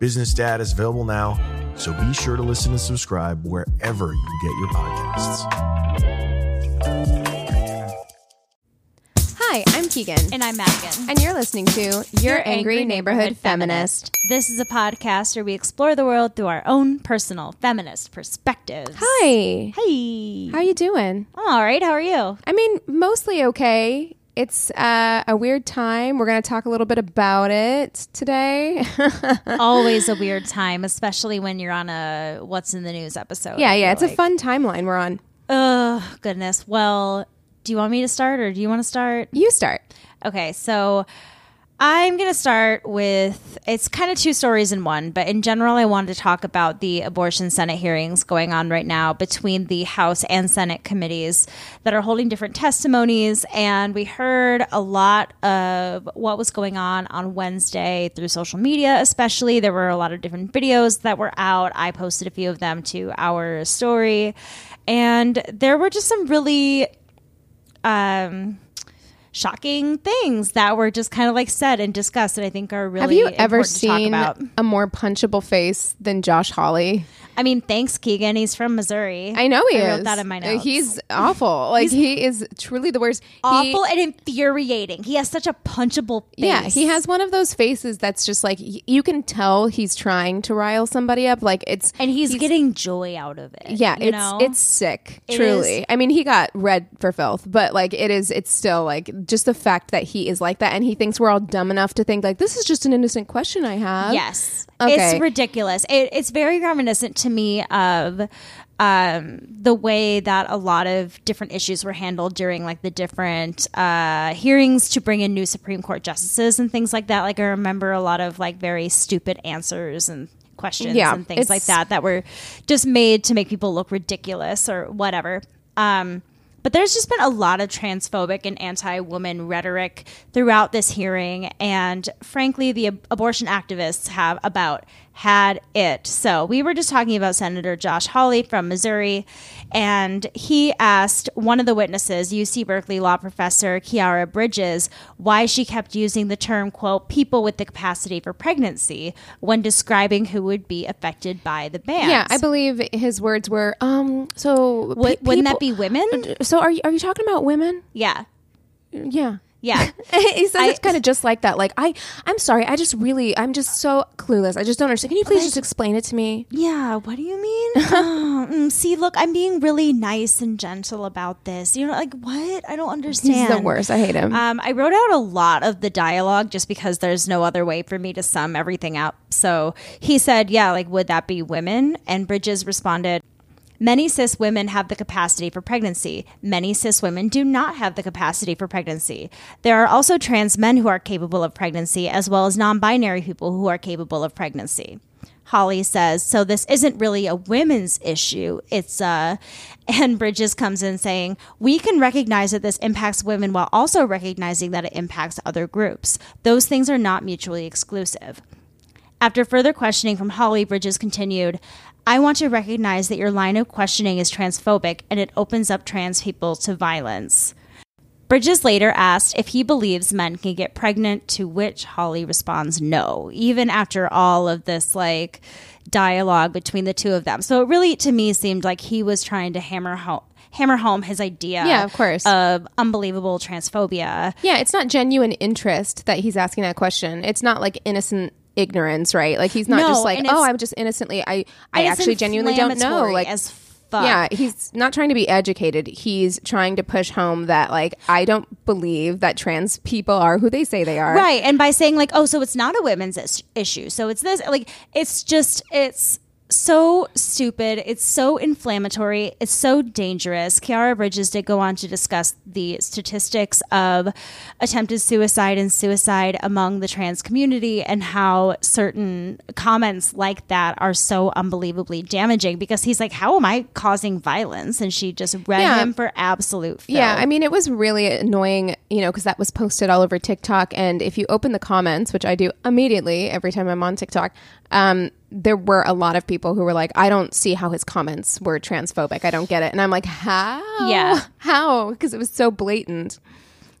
Business Dad is available now, so be sure to listen and subscribe wherever you get your podcasts. Hi, I'm Keegan. And I'm Madigan. And you're listening to Your, Angry, Neighborhood, Feminist. This is a podcast where we explore the world through our own personal feminist perspectives. Hi. Hey. How are you doing? All right. How are you? I mean, mostly okay. It's uh, a weird time. We're going to talk a little bit about it today. Always a weird time, especially when you're on a What's in the News episode. yeah, yeah. It's a fun timeline we're on. Oh, goodness. Well, do you want me to start or do you want to start? You start. Okay, so I'm going to start with it's kind of two stories in one, but in general, I wanted to talk about the abortion Senate hearings going on right now between the House and Senate committees that are holding different testimonies. And we heard a lot of what was going on on Wednesday through social media, especially. There were a lot of different videos that were out. I posted a few of them to our story. And there were just some really um, shocking things that were just kind of like said and discussed that I think are really Have you ever important to talk seen a more punchable face than Josh Hawley? I mean, thanks, Keegan. He's from Missouri. I know he I is. wrote that in my notes. He's awful. Like he is truly the worst. He- awful and infuriating. He has such a punchable face. Yeah, he has one of those faces that's just like you can tell he's trying to rile somebody up. Like it's and he's, getting joy out of it. yeah, you it's know? it's sick. It truly, is- I mean, he got read for filth, but like it is, it's still like just the fact that he is like that, and he thinks we're all dumb enough to think like this is just an innocent question I have. Yes. Okay. It's ridiculous. It, it's very reminiscent to me of um, the way that a lot of different issues were handled during like the different uh, hearings to bring in new Supreme Court justices and things like that. Like I remember a lot of like very stupid answers and questions Yeah, and things like that that were just made to make people look ridiculous or whatever. Um, but there's just been a lot of transphobic and anti woman rhetoric throughout this hearing. And frankly, the ab- abortion activists have about had it. So we were just talking about Senator Josh Hawley from Missouri. And he asked one of the witnesses, UC Berkeley law professor Khiara Bridges, why she kept using the term, quote, people with the capacity for pregnancy when describing who would be affected by the ban. yeah. I believe his words were, um. So pe- wouldn't that be women? So are you are you talking about women? Yeah. Yeah. Yeah. he says I- it's kind of just like that. Like I, I'm sorry. I just really, I'm just so clueless. I just don't understand. Can you please just explain it to me? Yeah, what do you mean? oh, mm, see, look, I'm being really nice and gentle about this. You know, like what? I don't understand. He's the worst. I hate him. Um, I wrote out a lot of the dialogue just because there's no other way for me to sum everything up. So he said, Yeah, like, would that be women? And Bridges responded, Many cis women have the capacity for pregnancy. Many cis women do not have the capacity for pregnancy. There are also trans men who are capable of pregnancy, as well as non binary people who are capable of pregnancy. Hawley says, so this isn't really a women's issue. It's uh and Bridges comes in saying, we can recognize that this impacts women while also recognizing that it impacts other groups. Those things are not mutually exclusive. After further questioning from Hawley, Bridges continued, I want to recognize that your line of questioning is transphobic and it opens up trans people to violence. Bridges later asked if he believes men can get pregnant, to which Hawley responds no, even after all of this like dialogue between the two of them. So it really to me seemed like he was trying to hammer home hammer home his idea Yeah, of course. of unbelievable transphobia. Yeah, it's not genuine interest that he's asking that question. It's not like innocent ignorance, right? Like he's not No, just like, oh, I'm just innocently. I I actually genuinely don't know. Like as fuck. Yeah, he's not trying to be educated. He's trying to push home that like I don't believe that trans people are who they say they are. Right. And by saying, like, oh, so it's not a women's is- issue. So it's this, like, it's just, it's so stupid. It's so inflammatory. It's so dangerous. Khiara Bridges did go on to discuss the statistics of attempted suicide and suicide among the trans community and how certain comments like that are so unbelievably damaging because he's like, how am I causing violence? And she just read Yeah. him for absolute filth. Yeah, I mean, it was really annoying, you know, because that was posted all over TikTok. And if you open the comments, which I do immediately every time I'm on TikTok, um, there were a lot of people who were like, I don't see how his comments were transphobic. I don't get it. And I'm like, how? Yeah. How? Because it was so blatant.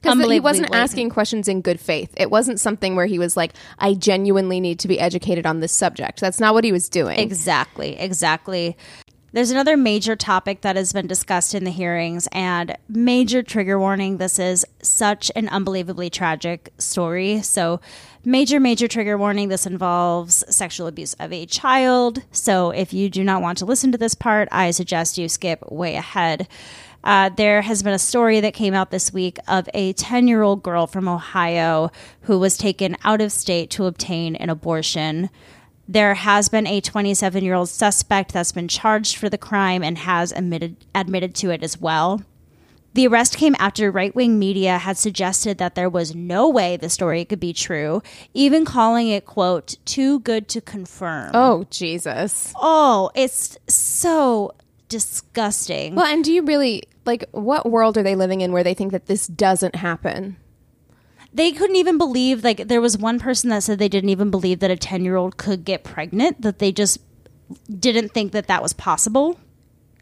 Because he wasn't blatant. asking questions in good faith. It wasn't something where he was like, I genuinely need to be educated on this subject. That's not what he was doing. Exactly, exactly. There's another major topic that has been discussed in the hearings, and major trigger warning this is such an unbelievably tragic story. So, major, major trigger warning this involves sexual abuse of a child. So, if you do not want to listen to this part, I suggest you skip way ahead. Uh, there has been a story that came out this week of a 10 year old girl from Ohio who was taken out of state to obtain an abortion. There has been a 27 year old suspect that's been charged for the crime and has admitted, admitted to it as well. The arrest came after right wing media had suggested that there was no way the story could be true, even calling it, quote, too good to confirm. oh, Jesus. Oh, it's so disgusting. Well, and do you really, like, what world are they living in where they think that this doesn't happen? They couldn't even believe like there was one person that said they didn't even believe that a 10 year old could get pregnant that they just didn't think that that was possible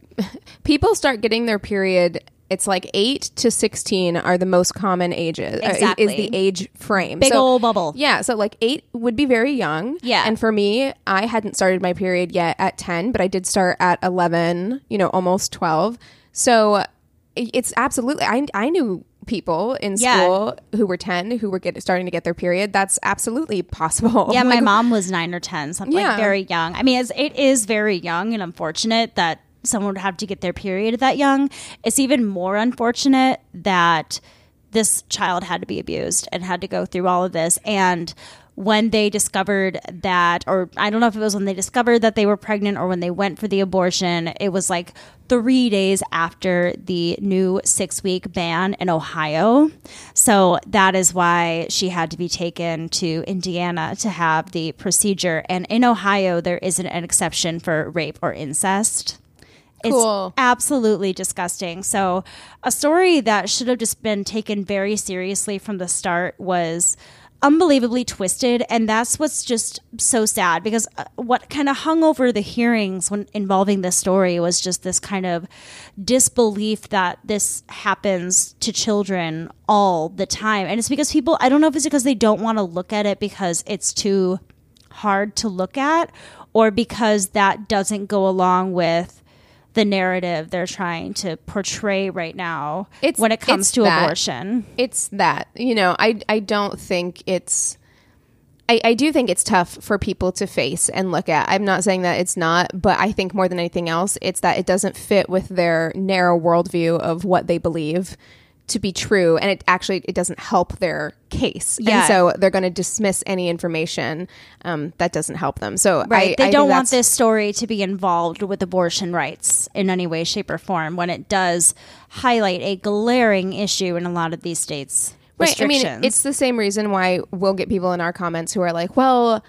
people start getting their period it's like 8 to 16 are the most common ages uh, is- Exactly. is the age frame Big So- ol' bubble. yeah so like 8 would be very young Yeah. and for me i hadn't started my period yet at 10 but i did start at 11 you know almost 12 so it's absolutely i, I knew people in Yeah. school who were 10 who were get, starting to get their period that's absolutely possible yeah my mom was 9 or 10 something Yeah. like very young i mean it is very young and unfortunate that someone would have to get their period that young it's even more unfortunate that this child had to be abused and had to go through all of this and when they discovered that or i don't know if it was when they discovered that they were pregnant or when they went for the abortion it was like three days after the new six week ban in ohio so that is why she had to be taken to indiana to have the procedure and in ohio there isn't an exception for rape or incest Cool. it's absolutely disgusting. So, a story that should have just been taken very seriously from the start was unbelievably twisted and that's what's just so sad because uh, what kind of hung over the hearings when involving this story was just this kind of disbelief that this happens to children all the time. And it's because people I don't know if it's because they don't want to look at it because it's too hard to look at or because that doesn't go along with the narrative they're trying to portray right now It's- when it comes to that. abortion. it's that you know i i don't think it's I, I do think it's tough for people to face and look at. I'm not saying that it's not, but I think more than anything else, it's that it doesn't fit with their narrow worldview of what they believe to be true, and it actually it doesn't help their case. Yeah. And so they're going to dismiss any information um, that doesn't help them. So Right. I, they I don't want this story to be involved with abortion rights in any way, shape, or form when it does highlight a glaring issue in a lot of these states. Right. I mean, it's the same reason why we'll get people in our comments who are like, well,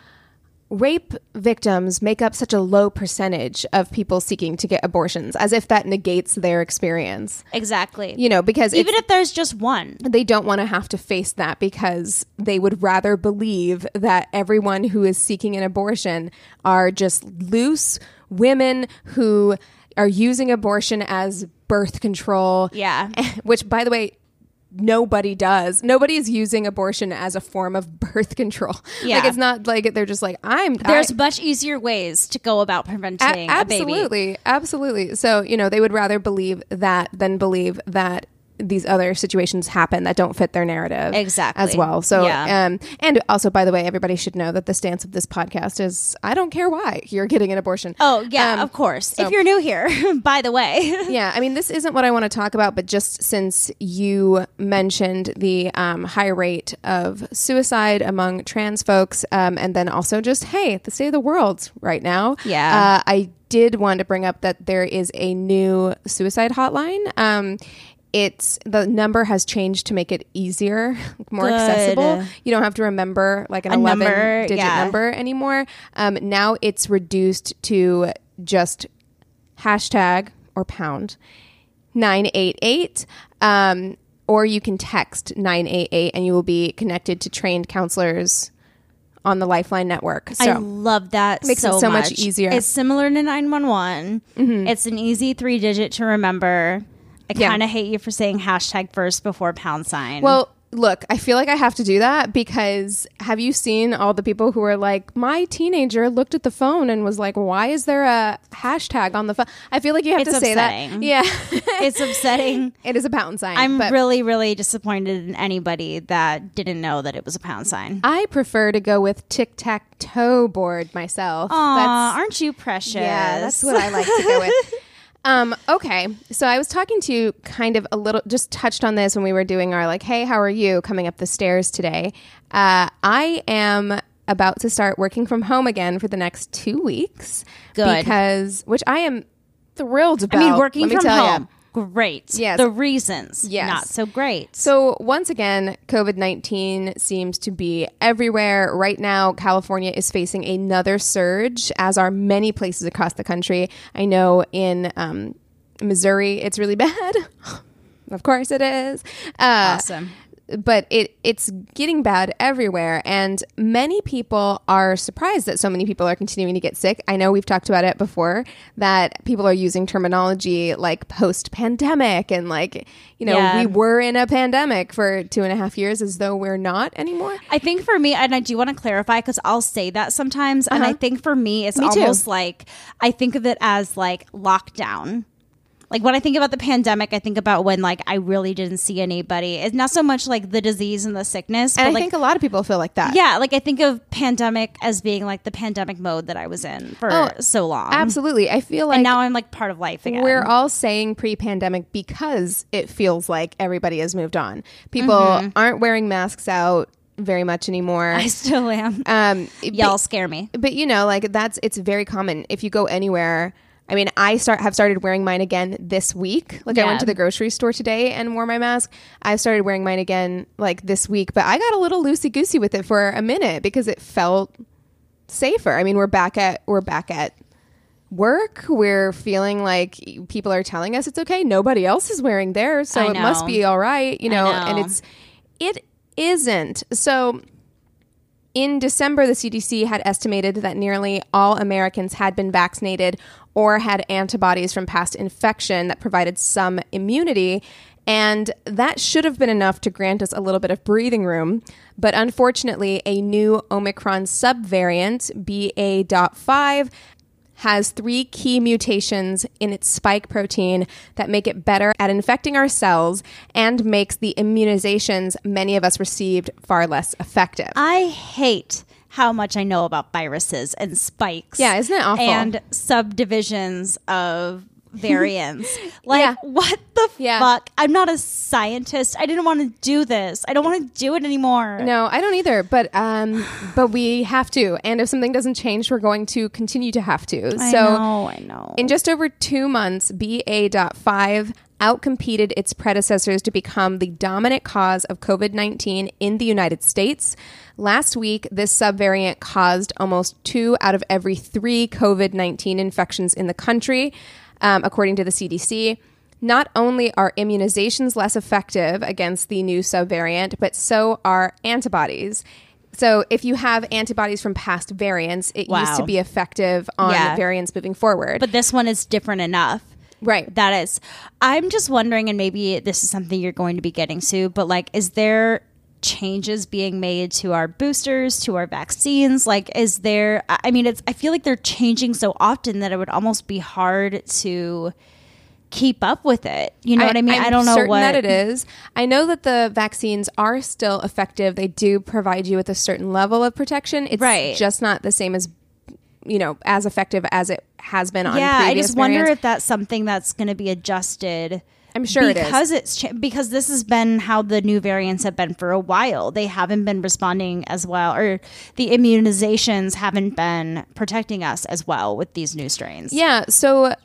rape victims make up such a low percentage of people seeking to get abortions, as if that negates their experience. exactly. You know, because Even if there's just one. they don't want to have to face that because they would rather believe that everyone who is seeking an abortion are just loose women who are using abortion as birth control. Yeah. Which, by the way, nobody does. Nobody is using abortion as a form of birth control. Yeah. Like it's not like they're just like I'm. There's I- much easier ways to go about preventing a, baby. absolutely, absolutely. So you know they would rather believe that than believe that these other situations happen that don't fit their narrative Exactly. as well. So Yeah. um and also by the way everybody should know that the stance of this podcast is I don't care why you're getting an abortion. Oh yeah, Um, of course. so- if you're new here, by the way, yeah, I mean, this isn't what I want to talk about, but just since you mentioned the um, high rate of suicide among trans folks, um, and then also just, hey, the state of the world right now. Yeah. Uh, I did want to bring up that there is a new suicide hotline. Um, it's the number has changed to make it easier, more Good. accessible. You don't have to remember like an A 11 number, digit yeah. number anymore. Um, now it's reduced to just hashtag or pound 988 um, or you can text 988 and you will be connected to trained counselors on the lifeline network so I love that. Makes it so, so much easier. It's similar to nine one one. It's an easy three digit to remember. I Yeah. kind of hate you for saying hashtag first before pound sign. well look i feel like i have to do that because have you seen all the people who are like my teenager looked at the phone and was like why is there a hashtag on the phone i feel like you have It's to say that yeah it's upsetting. it is a pound sign I'm really, really disappointed in anybody that didn't know that it was a pound sign. i prefer to go with tic-tac-toe board myself Aw, aren't you precious? Yeah, that's what I like to go with. Um, okay, so I was talking to you kind of a little, just touched on this when we were doing our like, hey, how are you? Coming up the stairs today. Uh, I am about to start working from home again for the next two weeks. Good. because which I am thrilled about. I mean, working me from tell ya. Great. Yes. The reasons, Yes. not so great. So, once again, COVID 19 seems to be everywhere. Right now, California is facing another surge, as are many places across the country. I know in um, Missouri, it's really bad. of course, it is. Uh, awesome. But it it's getting bad everywhere and many people are surprised that so many people are continuing to get sick i know we've talked about it before that people are using terminology like post pandemic and like you know Yeah. we were in a pandemic for two and a half years as though we're not anymore I think for me, and I do want to clarify because I'll say that sometimes, and I think for me, it's Uh-huh. Me too. almost like I think of it as like lockdown. Like when I think about the pandemic, I think about when like I really didn't see anybody. It's not so much like the disease and the sickness, and but i like think a lot of people feel like that yeah, like I think of pandemic as being like the pandemic mode that I was in for Oh, so long. absolutely i feel like And now I'm like part of life again. We're all saying pre pandemic because it feels like everybody has moved on. People aren't wearing masks out very much anymore. I still am. Um, Y'all scare me. but you know like that's it's very common if you go anywhere i mean i start have started wearing mine again this week. Like i went to the grocery store today and wore my mask. I've started wearing mine again like this week but i got a little loosey goosey with it for a minute because it felt safer. I mean we're back at we're back at work. We're feeling like people are telling us it's okay. Nobody else is wearing theirs so it must be all right you know, know. and it's it isn't. So in December, the CDC had estimated that nearly all Americans had been vaccinated or had antibodies from past infection that provided some immunity. And that should have been enough to grant us a little bit of breathing room. But unfortunately, a new Omicron subvariant, BA.5, has three key mutations in its spike protein that make it better at infecting our cells and makes the immunizations many of us received far less effective. I hate how much I know about viruses and spikes. Yeah, isn't it awful? And subdivisions of variants. like, Yeah. what the Yeah. fuck? I'm not a scientist. I didn't want to do this. I don't want to do it anymore. No, I don't either. But um, but we have to, and if something doesn't change, we're going to continue to have to. I so know, I know. in just over two months, BA.5 outcompeted its predecessors to become the dominant cause of COVID 19 in the United States. Last week, this subvariant caused almost two out of every three COVID 19 infections in the country, um, according to the CDC. Not only are immunizations less effective against the new subvariant, but so are antibodies. So if you have antibodies from past variants, it used to be effective on Yeah. variants moving forward. But this one is different enough. right. That is. I'm just wondering, and maybe this is something you're going to be getting to, but like, is there changes being made to our boosters, to our vaccines? Like, is there, I I mean, it's, I feel like they're changing so often that it would almost be hard to keep up with it. You know what I mean? I'm I don't know certain what that it is. I know that the vaccines are still effective. They do provide you with a certain level of protection. It's Right. just not the same as you know as effective as it has been on. Yeah, I just wonder if that's something that's going to be adjusted. I'm sure it is. because it's cha- because this has been how the new variants have been for a while. They haven't been responding as well, or the immunizations haven't been protecting us as well with these new strains. Yeah. So uh,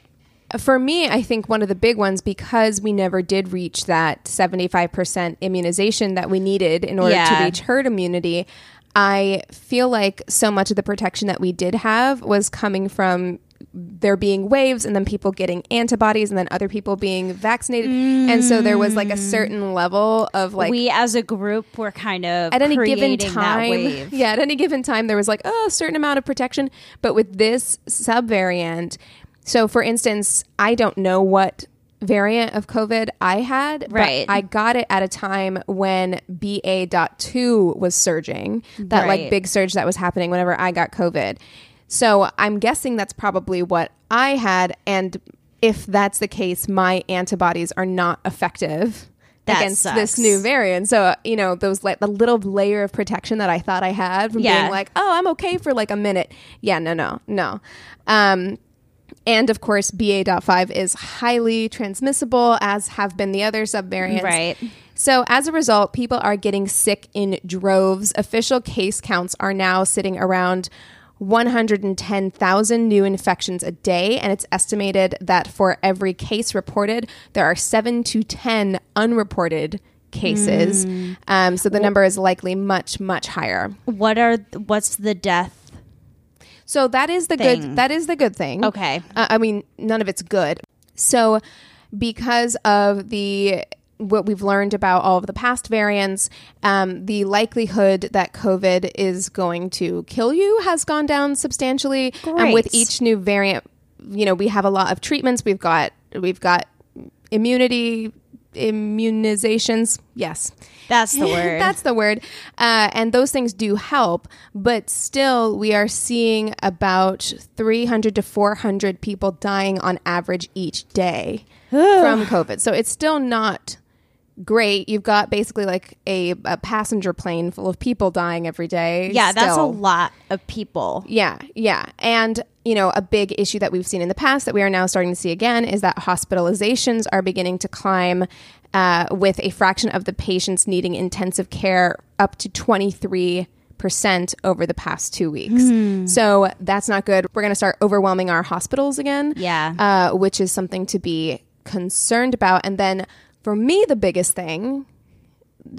for me, I think one of the big ones because we never did reach that 75% immunization that we needed in order Yeah. to reach herd immunity. I feel like so much of the protection that we did have was coming from there being waves and then people getting antibodies and then other people being vaccinated. And so there was like a mm. certain level of like we as a group were kind of at any given time yeah at any given time there was like oh, a certain amount of protection. But with this subvariant so for instance i don't know what variant of covid i had but Right. i got it at a time when ba.2 was surging that like big surge that was happening whenever i got covid so i'm guessing that's probably what i had and if that's the case my antibodies are not effective That against this new variant. So, uh, you know, those like the little layer of protection that I thought I had from Yeah. being like, oh, I'm okay for like a minute. Yeah, no, no, no. Um, and of course, BA.5 is highly transmissible, as have been the other subvariants. Right. So, as a result, people are getting sick in droves. Official case counts are now sitting around 110,000 new infections a day, and it's estimated that for every case reported, there are seven to 10 unreported cases. Um, so, the number is likely much, much higher. What are what's the death? So that is the Thing. good. That is the good thing. Okay. Uh, I mean, none of it's good. So, because of the what we've learned about all of the past variants, um, the likelihood that COVID is going to kill you has gone down substantially. And with each new variant, you know, we have a lot of treatments. We've got we've got immunity immunizations. Yes. That's the word. That's the word. Uh, and those things do help, but still, we are seeing about 300 to 400 people dying on average each day from COVID. So it's still not great. You've got basically like a, a passenger plane full of people dying every day. yeah, that's a lot of people. Yeah, yeah. And, you know, a big issue that we've seen in the past that we are now starting to see again is that hospitalizations are beginning to climb uh, with a fraction of the patients needing intensive care up to 23 percent over the past two weeks. So that's not good. We're going to start overwhelming our hospitals again. Yeah. Uh, which is something to be concerned about. And then for me, the biggest thing,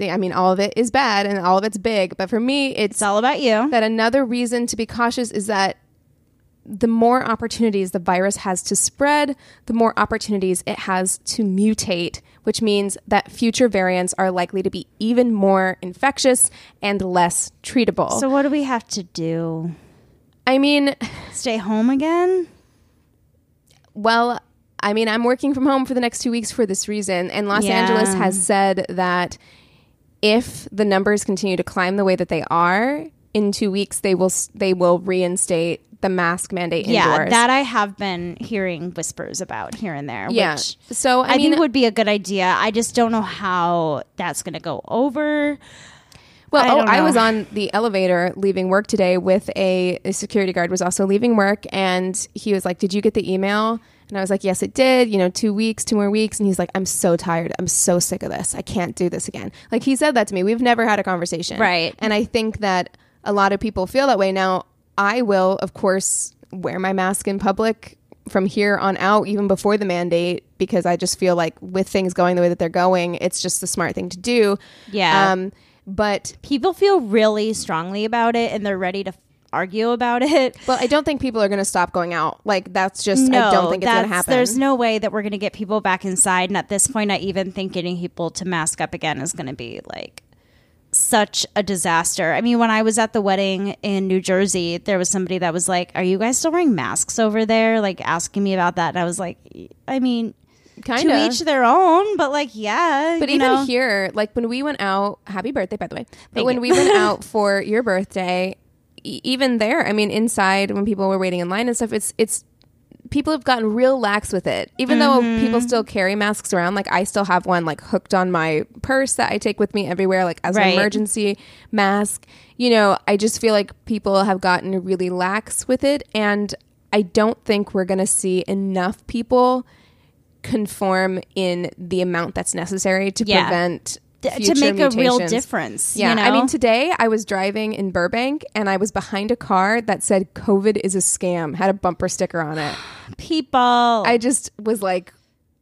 I mean, all of it is bad and all of it's big, but for me, it's It's all about you. that another reason to be cautious is that the more opportunities the virus has to spread, the more opportunities it has to mutate, which means that future variants are likely to be even more infectious and less treatable. So what do we have to do? I mean, Stay home again? well, I mean, I'm working from home for the next two weeks for this reason, and Los Yeah. Angeles has said that if the numbers continue to climb the way that they are, in two weeks they will they will reinstate the mask mandate Yeah, indoors. that I have been hearing whispers about here and there. Yeah. Which So I, I, mean, think would be a good idea. I just don't know how that's going to go over. well, I oh, I was on the elevator leaving work today with a, a security guard was also leaving work, and he was like, "Did you get the email?" And I was like, "Yes, it did." You know, two weeks, two more weeks, and he's like, "I'm so tired. I'm so sick of this. I can't do this again." Like he said that to me. We've never had a conversation, Right. And I think that a lot of people feel that way now. I will, of course, wear my mask in public from here on out, even before the mandate, because I just feel like with things going the way that they're going, it's just the smart thing to do. Yeah. Um, but People feel really strongly about it and they're ready to argue about it. well, I don't think people are going to stop going out. Like that's just No, I don't think it's going to happen. There's no way that we're going to get people back inside. And at this point, I even think getting people to mask up again is going to be like such a disaster. I mean, when I was at the wedding in New Jersey, there was somebody that was like, "Are you guys still wearing masks over there?" Like asking me about that, and I was like, "I mean, Kind of each their own, but like, yeah." But you even know? here, like when we went out, happy birthday, by the way. But Thank when you. we went out for your birthday, even there, I mean, inside when people were waiting in line and stuff, it's it's people have gotten real lax with it. Even though Mm-hmm. people still carry masks around, like I still have one like hooked on my purse that I take with me everywhere, like as Right. an emergency mask. You know, I just feel like people have gotten really lax with it, and I don't think we're going to see enough people conform in the amount that's necessary to Yeah. prevent To make a real difference. Yeah, you know? I mean, today I was driving in Burbank and I was behind a car that said "COVID is a scam," had a bumper sticker on it. people, I just was like,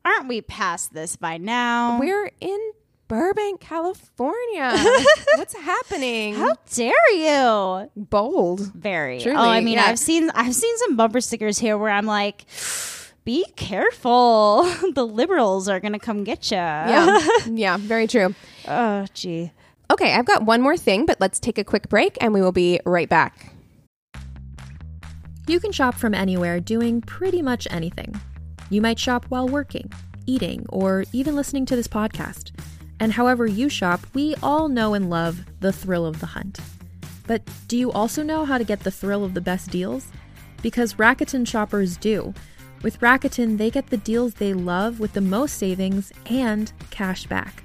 aren't we past this by now? "We're in Burbank, California. What's happening?" How dare you? bold. Very. Oh, Truly, oh, I mean, yeah. I've seen I've seen some bumper stickers here where I'm like, be careful. the liberals are gonna come get you. Yeah, yeah, very true. Oh, gee. Okay, I've got one more thing, but let's take a quick break and we will be right back. You can shop from anywhere doing pretty much anything. You might shop while working, eating, or even listening to this podcast. And however you shop, we all know and love the thrill of the hunt. But do you also know how to get the thrill of the best deals? Because Rakuten shoppers do. With Rakuten, they get the deals they love with the most savings and cash back.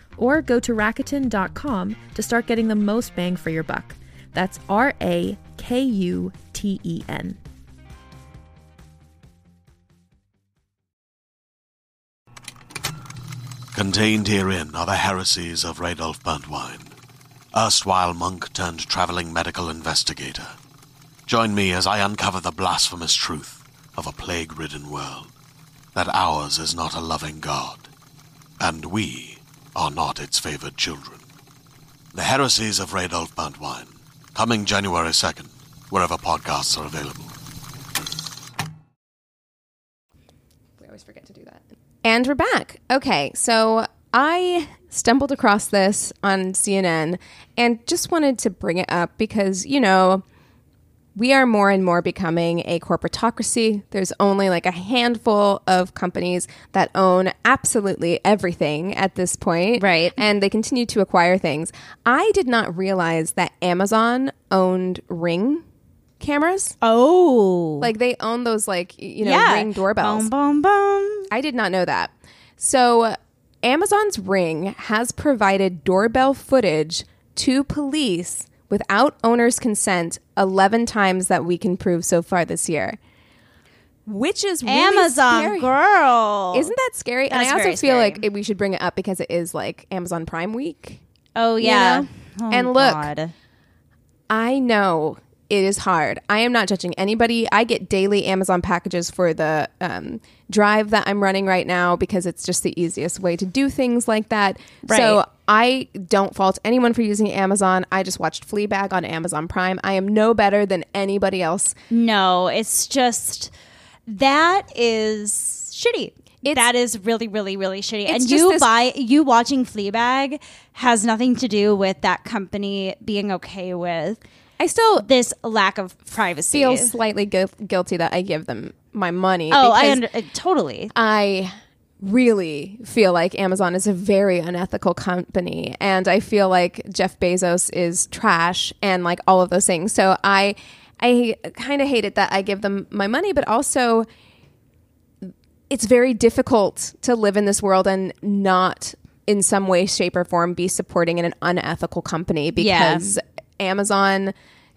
Or go to Rakuten.com to start getting the most bang for your buck. That's R A K U T E N. Contained herein are the heresies of Radolf Burntwine, erstwhile monk turned traveling medical investigator. Join me as I uncover the blasphemous truth of a plague ridden world that ours is not a loving God, and we are not its favored children. The heresies of Radolf Burntwine, coming January 2nd, wherever podcasts are available. We always forget to do that. And we're back. Okay, so I stumbled across this on CNN and just wanted to bring it up because, you know, we are more and more becoming a corporatocracy. There's only like a handful of companies that own absolutely everything at this point. Right. And they continue to acquire things. I did not realize that Amazon owned Ring cameras. Oh, Like they own those like, you know, yeah. Ring doorbells. Boom, boom, boom. I did not know that. So, Amazon's Ring has provided doorbell footage to police without owner's consent 11 times that we can prove so far this year. Which is really Amazon scary. girl. Isn't that scary? and I also feel scary. like it, we should bring it up because it is like Amazon Prime week. Oh you yeah. know? Oh, And look, God. I know it is hard. I am not judging anybody. I get daily Amazon packages for the um, drive that I'm running right now because it's just the easiest way to do things like that. So I don't fault anyone for using Amazon. I just watched Fleabag on Amazon Prime. I am no better than anybody else. No, it's just that is shitty. It's- that is really, really, really shitty. And you this- buy you watching Fleabag has nothing to do with that company being okay with I still this lack of privacy. feel slightly gu- guilty that I give them my money. oh, I under, uh, totally. I really feel like Amazon is a very unethical company and I feel like Jeff Bezos is trash and like all of those things. So I I kind of hate it that I give them my money but also it's very difficult to live in this world and not in some way shape or form be supporting an unethical company Yeah. Amazon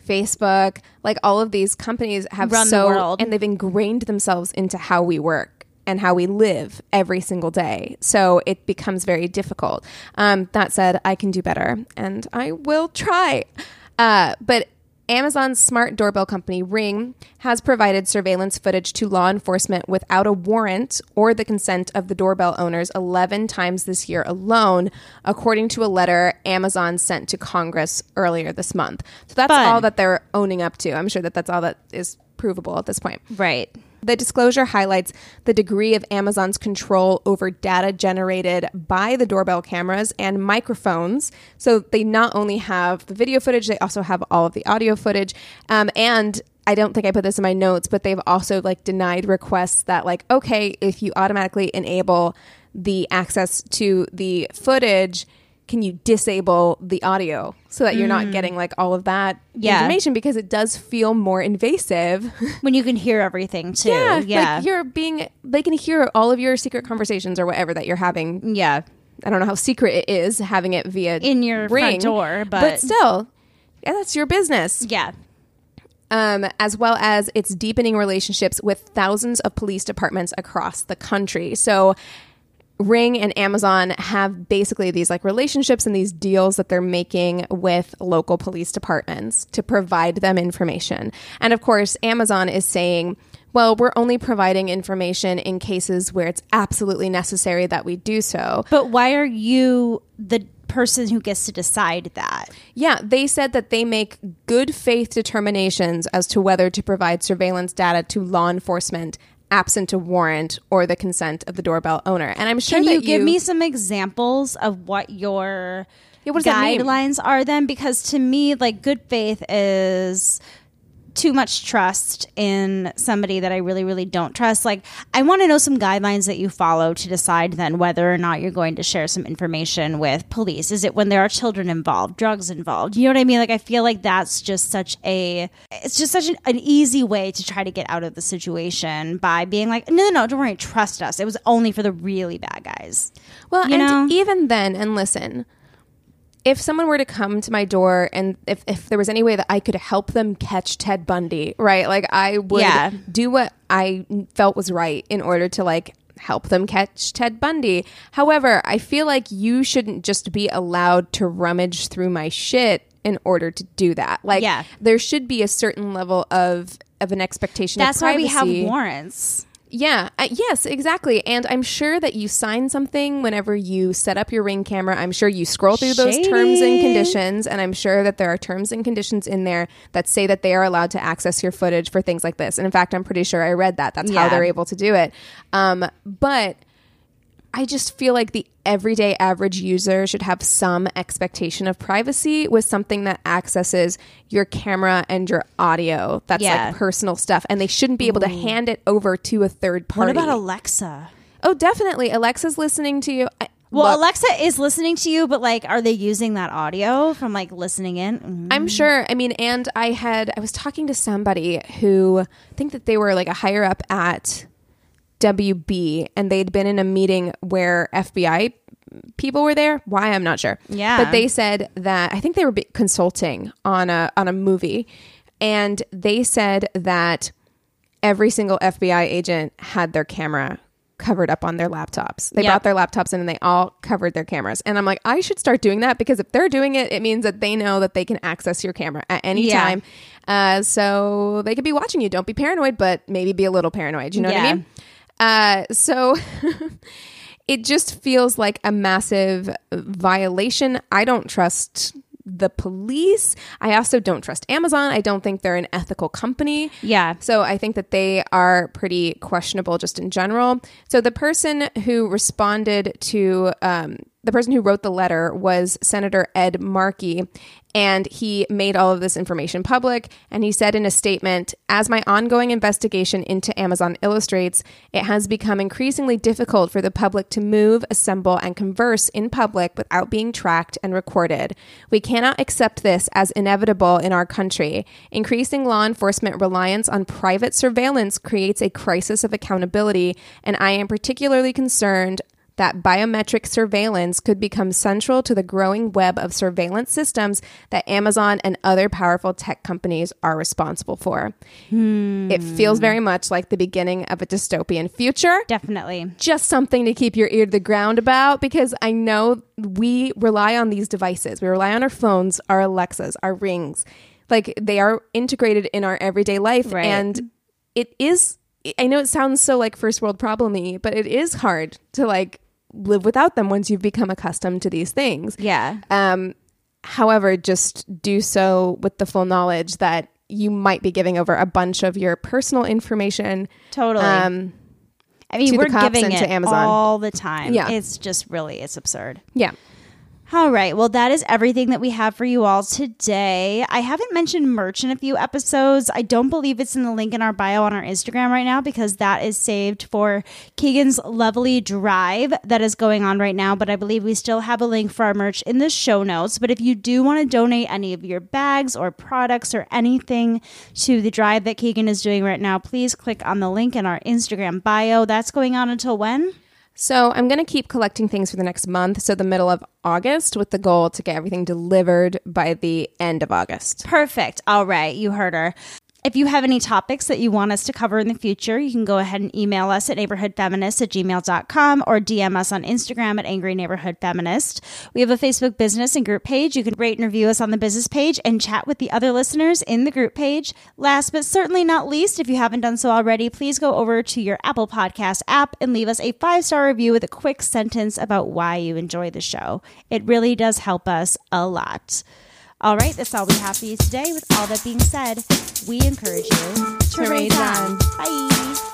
Facebook, like all of these companies have Run the so world. and they've ingrained themselves into how we work. and how we live every single day. So it becomes very difficult. Um, that said, I can do better and I will try. Uh, but Amazon's smart doorbell company Ring has provided surveillance footage to law enforcement without a warrant or the consent of the doorbell owners 11 times this year alone, according to a letter Amazon sent to Congress earlier this month. So that's Fun. all that they're owning up to. I'm sure that that's all that is provable at this point. Right. The disclosure highlights the degree of Amazon's control over data generated by the doorbell cameras and microphones. So they not only have the video footage, they also have all of the audio footage. Um, and I don't think I put this in my notes, but they've also like denied requests that like, okay, if you automatically enable the access to the footage, can you disable the audio so that you're not getting like all of that Yeah. information because it does feel more invasive When you can hear everything too. yeah, Yeah. Like you're being, they can hear all of your secret conversations or whatever that you're having. yeah. I don't know how secret it is having it via In your front ring, door, but, but- still, yeah, that's your business. Yeah. Um, as well as it's deepening relationships with thousands of police departments across the country. So. Ring and Amazon have basically these like relationships and these deals that they're making with local police departments to provide them information. And of course, Amazon is saying, well, we're only providing information in cases where it's absolutely necessary that we do so. But why are you the person who gets to decide that? Yeah, they said that they make good faith determinations as to whether to provide surveillance data to law enforcement absent a warrant or the consent of the doorbell owner. And I'm sure Can that you give me some examples of what your Yeah, what does that mean? guidelines are then? Because to me, like good faith is too much trust in somebody that I really, really don't trust. Like, I want to know some guidelines that you follow to decide then whether or not you're going to share some information with police. Is it when there are children involved, drugs involved? You know what I mean? Like, I feel like that's just such a, it's just such an, an easy way to try to get out of the situation by being like, no, no, no, don't worry, trust us. It was only for the really bad guys. Well, You and know? even then, and listen, if someone were to come to my door and if, if there was any way that I could help them catch Ted Bundy, right? Like I would Yeah. do what I felt was right in order to like help them catch Ted Bundy. However, I feel like you shouldn't just be allowed to rummage through my shit in order to do that. Like Yeah. there should be a certain level of of an expectation That's why we have warrants. Yeah, uh, yes, exactly. And I'm sure that you sign something whenever you set up your ring camera. I'm sure you scroll through those terms and conditions, and I'm sure that there are terms and conditions in there that say that they are allowed to access your footage for things like this. And in fact, I'm pretty sure I read that. That's how they're able to do it. Um, but I just feel like the everyday average user should have some expectation of privacy with something that accesses your camera and your audio. That's Yeah. like personal stuff. And they shouldn't be able to hand it over to a third party. What about Alexa? oh, definitely. Alexa's listening to you. I, Well, look, Alexa is listening to you, but like, are they using that audio from like listening in? Mhm. I'm sure. I mean, and I had, I was talking to somebody who I think that they were like a higher up at WB and they'd been in a meeting where FBI people were there. Why I'm not sure. Yeah. But they said that I think they were consulting on a on a movie and they said that every single FBI agent had their camera covered up on their laptops. They Yep. brought their laptops in and they all covered their cameras. And I'm like, I should start doing that because if they're doing it, it means that they know that they can access your camera at any Yeah. time. Uh, so they could be watching you. Don't be paranoid, but maybe be a little paranoid. You know what I mean? Uh, so it just feels like a massive violation. I don't trust the police. I also don't trust Amazon. I don't think they're an ethical company. Yeah. So I think that they are pretty questionable just in general. So the person who responded to um, the person who wrote the letter was Senator Ed Markey, and he made all of this information public. And he said in a statement, as my ongoing investigation into Amazon illustrates, it has become increasingly difficult for the public to move, assemble, and converse in public without being tracked and recorded. We cannot accept this as inevitable in our country. Increasing law enforcement reliance on private surveillance creates a crisis of accountability, and I am particularly concerned that biometric surveillance could become central to the growing web of surveillance systems that Amazon and other powerful tech companies are responsible for. It feels very hmm. much like the beginning of a dystopian future. Definitely. Just something to keep your ear to the ground about because I know we rely on these devices. We rely on our phones, our Alexas, our rings. Like they are integrated in our everyday life. Right. And it is I know it sounds so like first world problemy, but it is hard to like live without them once you've become accustomed to these things. Yeah. Um, however, just do so with the full knowledge that you might be giving over a bunch of your personal information. Totally. Um, I mean, to we're cops giving and it to Amazon. all the time. Yeah. It's just really, it's absurd. yeah. All right. Well, that is everything that we have for you all today. I haven't mentioned merch in a few episodes. I don't believe it's in the link in our bio on our Instagram right now because that is saved for Keegan's lovely drive that is going on right now. But I believe we still have a link for our merch in the show notes. But if you do want to donate any of your bags or products or anything to the drive that Keegan is doing right now, please click on the link in our Instagram bio. That's going on until when? So I'm going to keep collecting things for the next month, so the middle of August, with the goal to get everything delivered by the end of August. Perfect. All right. You heard her. If you have any topics that you want us to cover in the future, you can go ahead and email us at neighborhoodfeminist at gmail.com or DM us on Instagram at Angry Neighborhood Feminist. We have a Facebook business and group page. You can rate and review us on the business page and chat with the other listeners in the group page. Last but certainly not least, if you haven't done so already, please go over to your Apple Podcast app and leave us a five star review with a quick sentence about why you enjoy the show. It really does help us a lot. All right, that's all we have for you today. With all that being said, we encourage you to, To raise on. on. Bye.